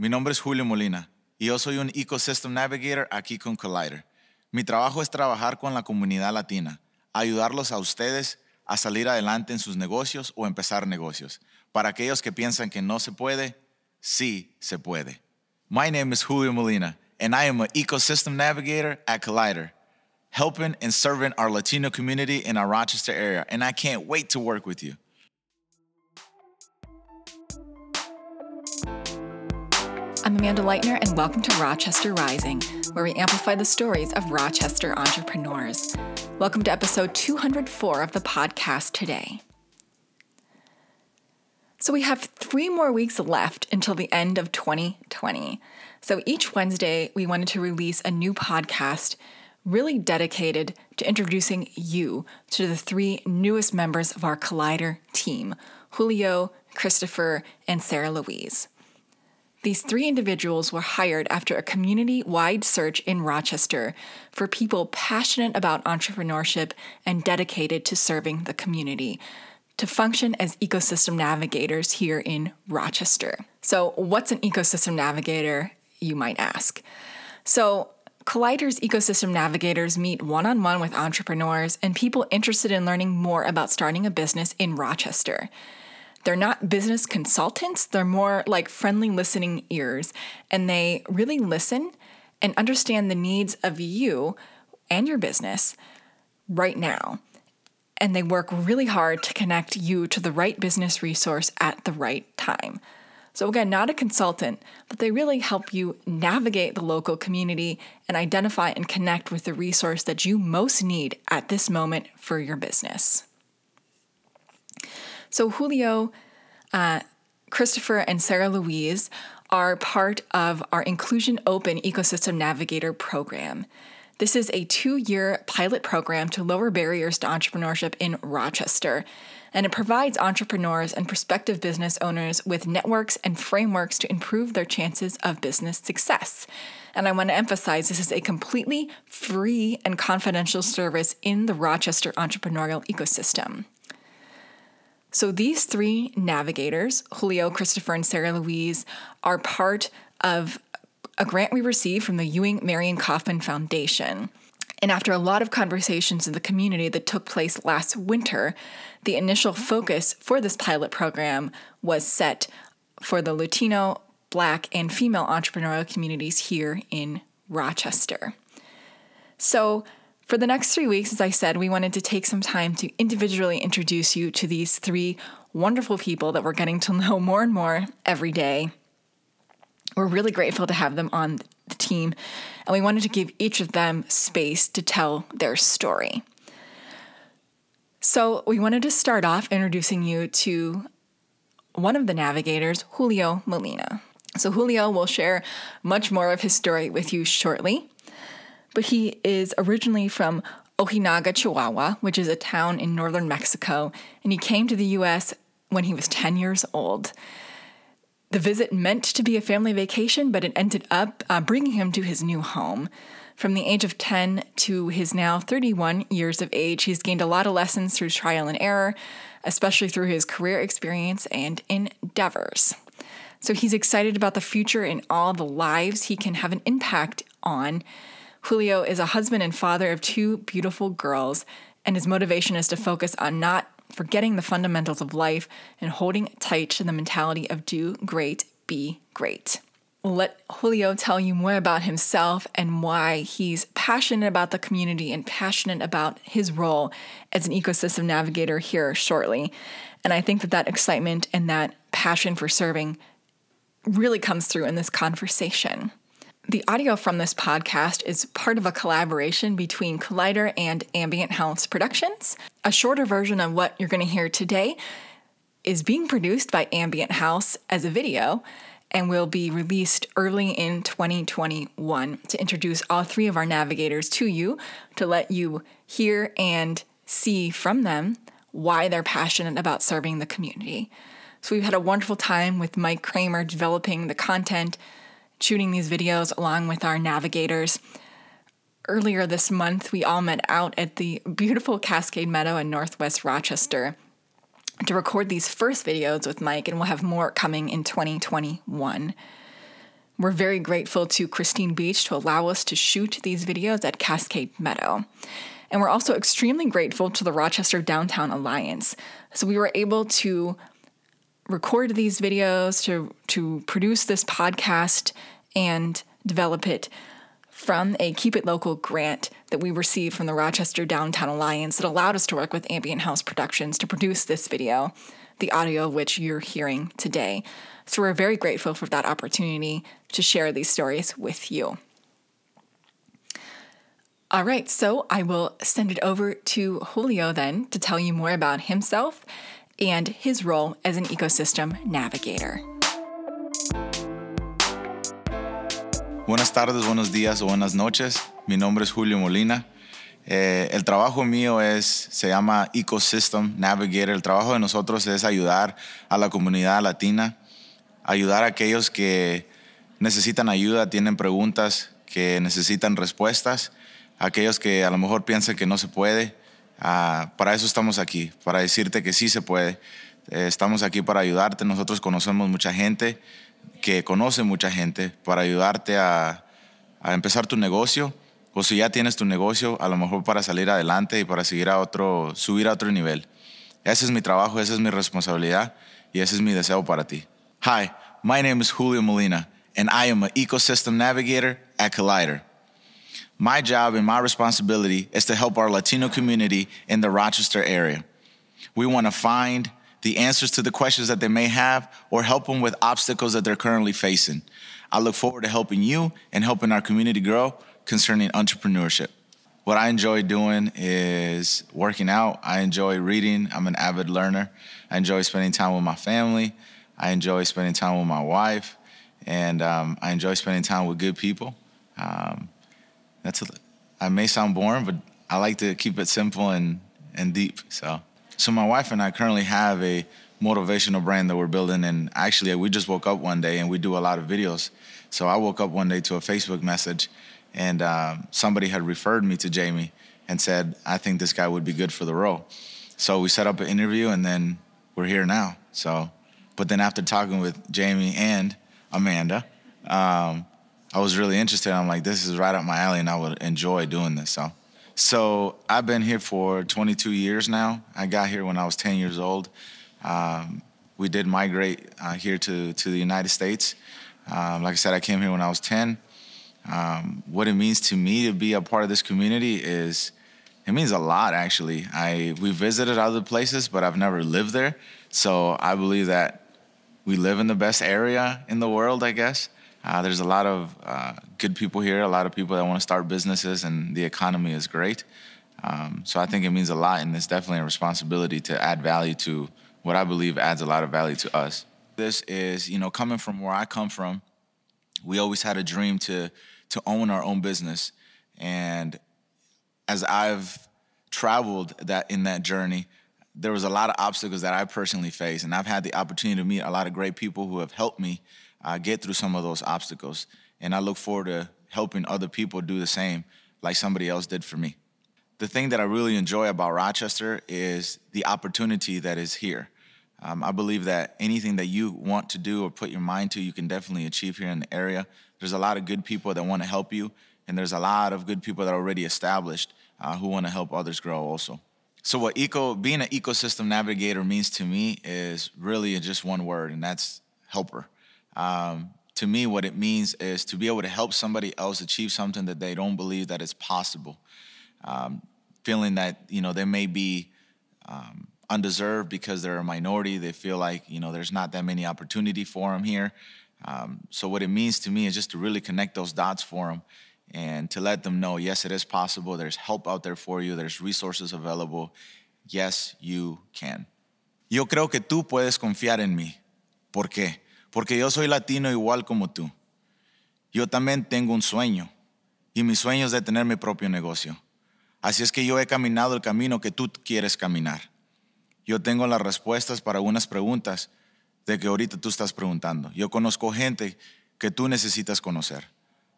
mi nombre es Julio Molina y yo soy un Ecosystem Navigator aquí con Collider. Mi trabajo es trabajar con la comunidad latina, ayudarlos a ustedes a salir adelante en sus negocios o empezar negocios. Para aquellos que piensan que no se puede, sí se puede. My name is Julio Molina, and I am an Ecosystem Navigator at Collider, helping and serving our Latino community in our Rochester area, and I can't wait to work with you. I'm Amanda Leightner, and welcome to Rochester Rising, where we amplify the stories of Rochester entrepreneurs. Welcome to episode 204 of the podcast today. So, we have three more weeks left until the end of 2020. So, each Wednesday, we wanted to release a new podcast really dedicated to introducing you to the three newest members of our Collider team Julio, Christopher, and Sarah Louise. These three individuals were hired after a community wide search in Rochester for people passionate about entrepreneurship and dedicated to serving the community to function as ecosystem navigators here in Rochester. So, what's an ecosystem navigator, you might ask? So, Collider's ecosystem navigators meet one on one with entrepreneurs and people interested in learning more about starting a business in Rochester. They're not business consultants, they're more like friendly listening ears, and they really listen and understand the needs of you and your business right now. And they work really hard to connect you to the right business resource at the right time. So, again, not a consultant, but they really help you navigate the local community and identify and connect with the resource that you most need at this moment for your business. So, Julio, uh, Christopher, and Sarah Louise are part of our Inclusion Open Ecosystem Navigator program. This is a two year pilot program to lower barriers to entrepreneurship in Rochester, and it provides entrepreneurs and prospective business owners with networks and frameworks to improve their chances of business success. And I want to emphasize this is a completely free and confidential service in the Rochester entrepreneurial ecosystem. So these three navigators, Julio, Christopher, and Sarah Louise, are part of a grant we received from the Ewing Marion Kauffman Foundation. And after a lot of conversations in the community that took place last winter, the initial focus for this pilot program was set for the Latino, Black, and female entrepreneurial communities here in Rochester. So, for the next three weeks, as I said, we wanted to take some time to individually introduce you to these three wonderful people that we're getting to know more and more every day. We're really grateful to have them on the team, and we wanted to give each of them space to tell their story. So, we wanted to start off introducing you to one of the navigators, Julio Molina. So, Julio will share much more of his story with you shortly but he is originally from Ojinaga, Chihuahua, which is a town in northern Mexico, and he came to the US when he was 10 years old. The visit meant to be a family vacation, but it ended up uh, bringing him to his new home. From the age of 10 to his now 31 years of age, he's gained a lot of lessons through trial and error, especially through his career experience and endeavors. So he's excited about the future and all the lives he can have an impact on. Julio is a husband and father of two beautiful girls, and his motivation is to focus on not forgetting the fundamentals of life and holding tight to the mentality of do great, be great. Let Julio tell you more about himself and why he's passionate about the community and passionate about his role as an ecosystem navigator here shortly. And I think that that excitement and that passion for serving really comes through in this conversation. The audio from this podcast is part of a collaboration between Collider and Ambient House Productions. A shorter version of what you're going to hear today is being produced by Ambient House as a video and will be released early in 2021 to introduce all three of our navigators to you to let you hear and see from them why they're passionate about serving the community. So, we've had a wonderful time with Mike Kramer developing the content shooting these videos along with our navigators. Earlier this month, we all met out at the beautiful Cascade Meadow in Northwest Rochester to record these first videos with Mike, and we'll have more coming in 2021. We're very grateful to Christine Beach to allow us to shoot these videos at Cascade Meadow. And we're also extremely grateful to the Rochester Downtown Alliance. So we were able to record these videos, to, to produce this podcast, and develop it from a Keep It Local grant that we received from the Rochester Downtown Alliance that allowed us to work with Ambient House Productions to produce this video, the audio of which you're hearing today. So we're very grateful for that opportunity to share these stories with you. All right, so I will send it over to Julio then to tell you more about himself and his role as an ecosystem navigator. Buenas tardes, buenos días o buenas noches. Mi nombre es Julio Molina. Eh, el trabajo mío es, se llama Ecosystem Navigator. El trabajo de nosotros es ayudar a la comunidad latina, ayudar a aquellos que necesitan ayuda, tienen preguntas, que necesitan respuestas, aquellos que a lo mejor piensan que no se puede. Uh, para eso estamos aquí, para decirte que sí se puede. Eh, estamos aquí para ayudarte. Nosotros conocemos mucha gente que conoce mucha gente para ayudarte a, a, empezar tu negocio o si ya tienes tu negocio, a lo mejor para salir adelante y para seguir a otro, subir a otro nivel. Ese es mi trabajo, esa es mi responsabilidad y ese es mi deseo para ti. Hi, my name is Julio Molina and I am an ecosystem navigator at Collider. My job and my responsibility is to help our Latino community in the Rochester area. We want to find, the answers to the questions that they may have, or help them with obstacles that they're currently facing. I look forward to helping you and helping our community grow concerning entrepreneurship. What I enjoy doing is working out. I enjoy reading. I'm an avid learner. I enjoy spending time with my family. I enjoy spending time with my wife. And um, I enjoy spending time with good people. Um, that's a, I may sound boring, but I like to keep it simple and, and deep. So. So my wife and I currently have a motivational brand that we're building, and actually we just woke up one day and we do a lot of videos. So I woke up one day to a Facebook message, and um, somebody had referred me to Jamie and said, "I think this guy would be good for the role." So we set up an interview, and then we're here now. So, but then after talking with Jamie and Amanda, um, I was really interested. I'm like, this is right up my alley, and I would enjoy doing this. So so I've been here for 22 years now. I got here when I was 10 years old. Um, we did migrate uh, here to, to the United States. Um, like I said, I came here when I was 10. Um, what it means to me to be a part of this community is it means a lot actually. I we visited other places, but I've never lived there. So I believe that we live in the best area in the world, I guess. Uh, there's a lot of uh, good people here, a lot of people that want to start businesses, and the economy is great. Um, so I think it means a lot, and it's definitely a responsibility to add value to what I believe adds a lot of value to us. This is, you know, coming from where I come from, we always had a dream to to own our own business, and as I've traveled that in that journey, there was a lot of obstacles that I personally faced, and I've had the opportunity to meet a lot of great people who have helped me uh, get through some of those obstacles. And I look forward to helping other people do the same, like somebody else did for me. The thing that I really enjoy about Rochester is the opportunity that is here. Um, I believe that anything that you want to do or put your mind to, you can definitely achieve here in the area. There's a lot of good people that want to help you, and there's a lot of good people that are already established uh, who want to help others grow also. So, what eco being an ecosystem navigator means to me is really just one word, and that's helper. Um, to me, what it means is to be able to help somebody else achieve something that they don't believe that is possible. Um, feeling that you know they may be um, undeserved because they're a minority. They feel like you know there's not that many opportunity for them here. Um, so what it means to me is just to really connect those dots for them and to let them know, yes, it is possible. There's help out there for you. There's resources available. Yes, you can. Yo creo que tú puedes confiar en mí. ¿Por qué? Porque yo soy latino igual como tú. Yo también tengo un sueño y mi sueño es de tener mi propio negocio. Así es que yo he caminado el camino que tú quieres caminar. Yo tengo las respuestas para algunas preguntas de que ahorita tú estás preguntando. Yo conozco gente que tú necesitas conocer.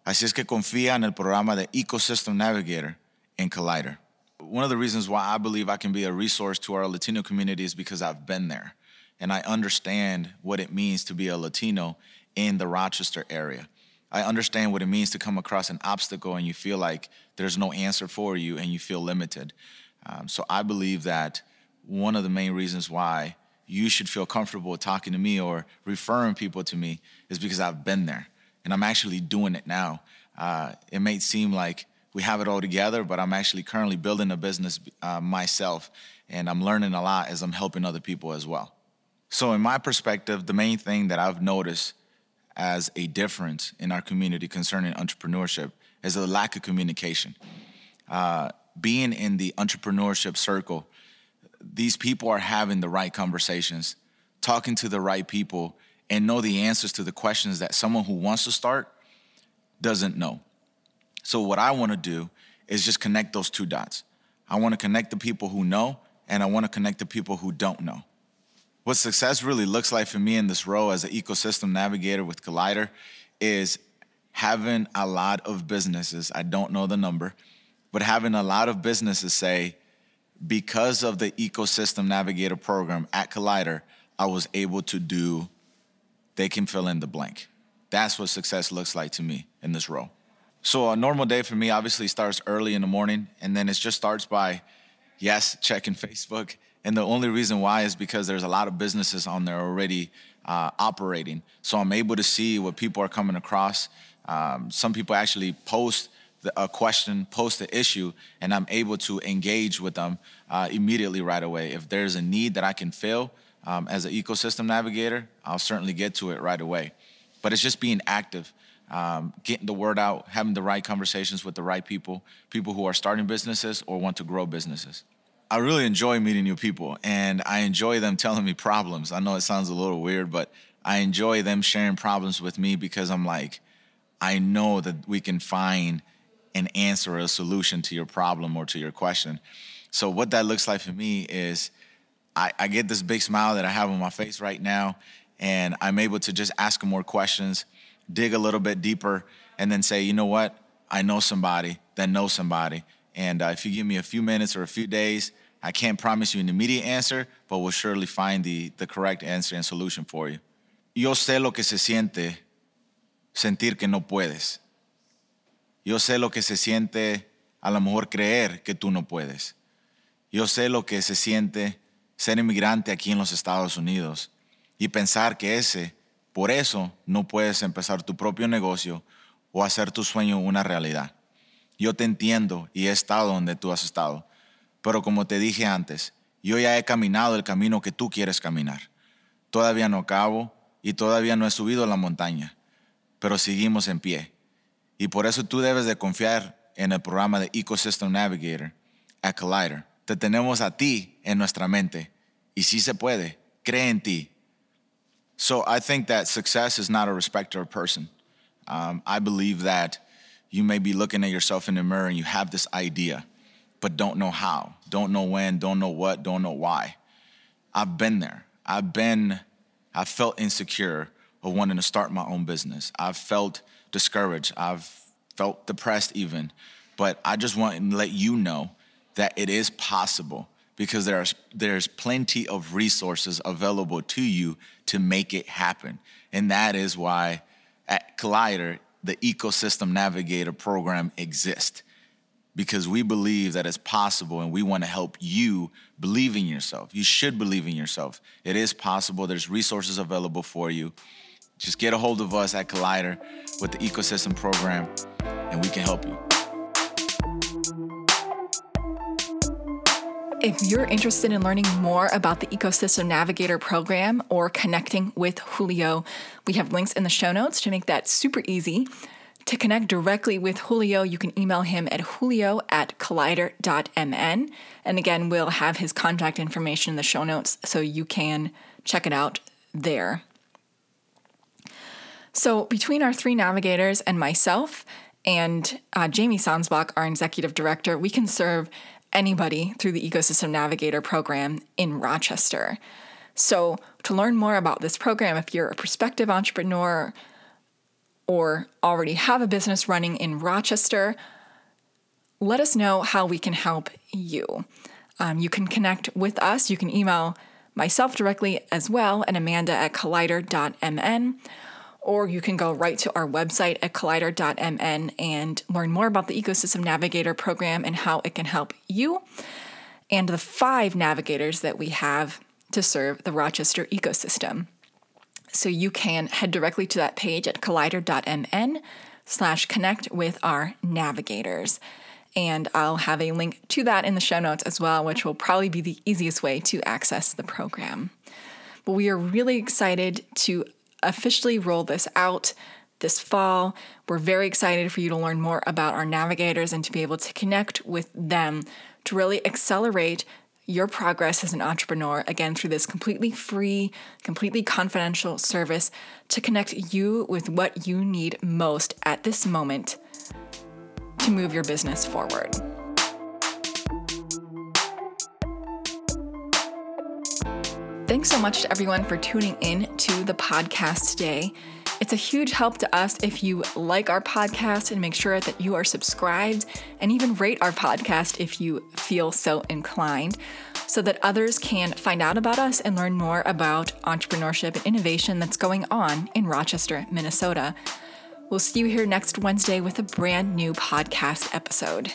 Así es que confía en el programa de Ecosystem Navigator en Collider. One of the reasons why I believe I can be a resource to our Latino community is because I've been there and I understand what it means to be a Latino in the Rochester area. I understand what it means to come across an obstacle and you feel like there's no answer for you and you feel limited. Um, so I believe that one of the main reasons why you should feel comfortable talking to me or referring people to me is because I've been there and I'm actually doing it now. Uh, it may seem like we have it all together, but I'm actually currently building a business uh, myself and I'm learning a lot as I'm helping other people as well. So, in my perspective, the main thing that I've noticed as a difference in our community concerning entrepreneurship is the lack of communication. Uh, being in the entrepreneurship circle, these people are having the right conversations, talking to the right people, and know the answers to the questions that someone who wants to start doesn't know. So, what I want to do is just connect those two dots. I want to connect the people who know, and I want to connect the people who don't know. What success really looks like for me in this role as an ecosystem navigator with Collider is having a lot of businesses, I don't know the number, but having a lot of businesses say, because of the ecosystem navigator program at Collider, I was able to do, they can fill in the blank. That's what success looks like to me in this role. So a normal day for me obviously starts early in the morning, and then it just starts by, yes, checking Facebook. And the only reason why is because there's a lot of businesses on there already uh, operating. So I'm able to see what people are coming across. Um, some people actually post a question, post the issue, and I'm able to engage with them uh, immediately right away. If there's a need that I can fill um, as an ecosystem navigator, I'll certainly get to it right away. But it's just being active, um, getting the word out, having the right conversations with the right people, people who are starting businesses or want to grow businesses. I really enjoy meeting new people and I enjoy them telling me problems. I know it sounds a little weird, but I enjoy them sharing problems with me because I'm like, I know that we can find an answer or a solution to your problem or to your question. So, what that looks like for me is I, I get this big smile that I have on my face right now, and I'm able to just ask them more questions, dig a little bit deeper, and then say, you know what? I know somebody that knows somebody. And uh, if you give me a few minutes or a few days, I can't promise you an immediate answer, but we'll surely find the, the correct answer and solution for you. Yo sé lo que se siente sentir que no puedes. Yo sé lo que se siente a lo mejor creer que tú no puedes. Yo sé lo que se siente ser inmigrante aquí en los Estados Unidos y pensar que ese, por eso no puedes empezar tu propio negocio o hacer tu sueño una realidad. Yo te entiendo y he estado donde tú has estado. Pero como te dije antes, yo ya he caminado el camino que tú quieres caminar. Todavía no acabo y todavía no he subido la montaña, pero seguimos en pie. Y por eso tú debes de confiar en el programa de Ecosystem Navigator a Collider. Te tenemos a ti en nuestra mente. Y si se puede, cree en ti. So I think that success is not a respecter of person. Um, I believe that you may be looking at yourself in the mirror and you have this idea but don't know how, don't know when, don't know what, don't know why. I've been there. I've been, I've felt insecure of wanting to start my own business. I've felt discouraged. I've felt depressed even. But I just want to let you know that it is possible because there's there's plenty of resources available to you to make it happen. And that is why at Collider, the ecosystem navigator program exists because we believe that it's possible and we want to help you believe in yourself. You should believe in yourself. It is possible. There's resources available for you. Just get a hold of us at Collider with the ecosystem program and we can help you. If you're interested in learning more about the Ecosystem Navigator program or connecting with Julio, we have links in the show notes to make that super easy. To connect directly with Julio, you can email him at julio at collider.mn. And again, we'll have his contact information in the show notes so you can check it out there. So, between our three navigators and myself, and uh, Jamie Sundsbak, our executive director, we can serve anybody through the Ecosystem Navigator program in Rochester. So, to learn more about this program, if you're a prospective entrepreneur, or already have a business running in Rochester, let us know how we can help you. Um, you can connect with us. You can email myself directly as well at amanda at collider.mn, or you can go right to our website at collider.mn and learn more about the Ecosystem Navigator program and how it can help you and the five navigators that we have to serve the Rochester ecosystem. So you can head directly to that page at collider.mn slash connect with our navigators. And I'll have a link to that in the show notes as well, which will probably be the easiest way to access the program. But we are really excited to officially roll this out this fall. We're very excited for you to learn more about our navigators and to be able to connect with them to really accelerate your progress as an entrepreneur again through this completely free, completely confidential service to connect you with what you need most at this moment to move your business forward. Thanks so much to everyone for tuning in to the podcast today. It's a huge help to us if you like our podcast and make sure that you are subscribed and even rate our podcast if you feel so inclined so that others can find out about us and learn more about entrepreneurship and innovation that's going on in Rochester, Minnesota. We'll see you here next Wednesday with a brand new podcast episode.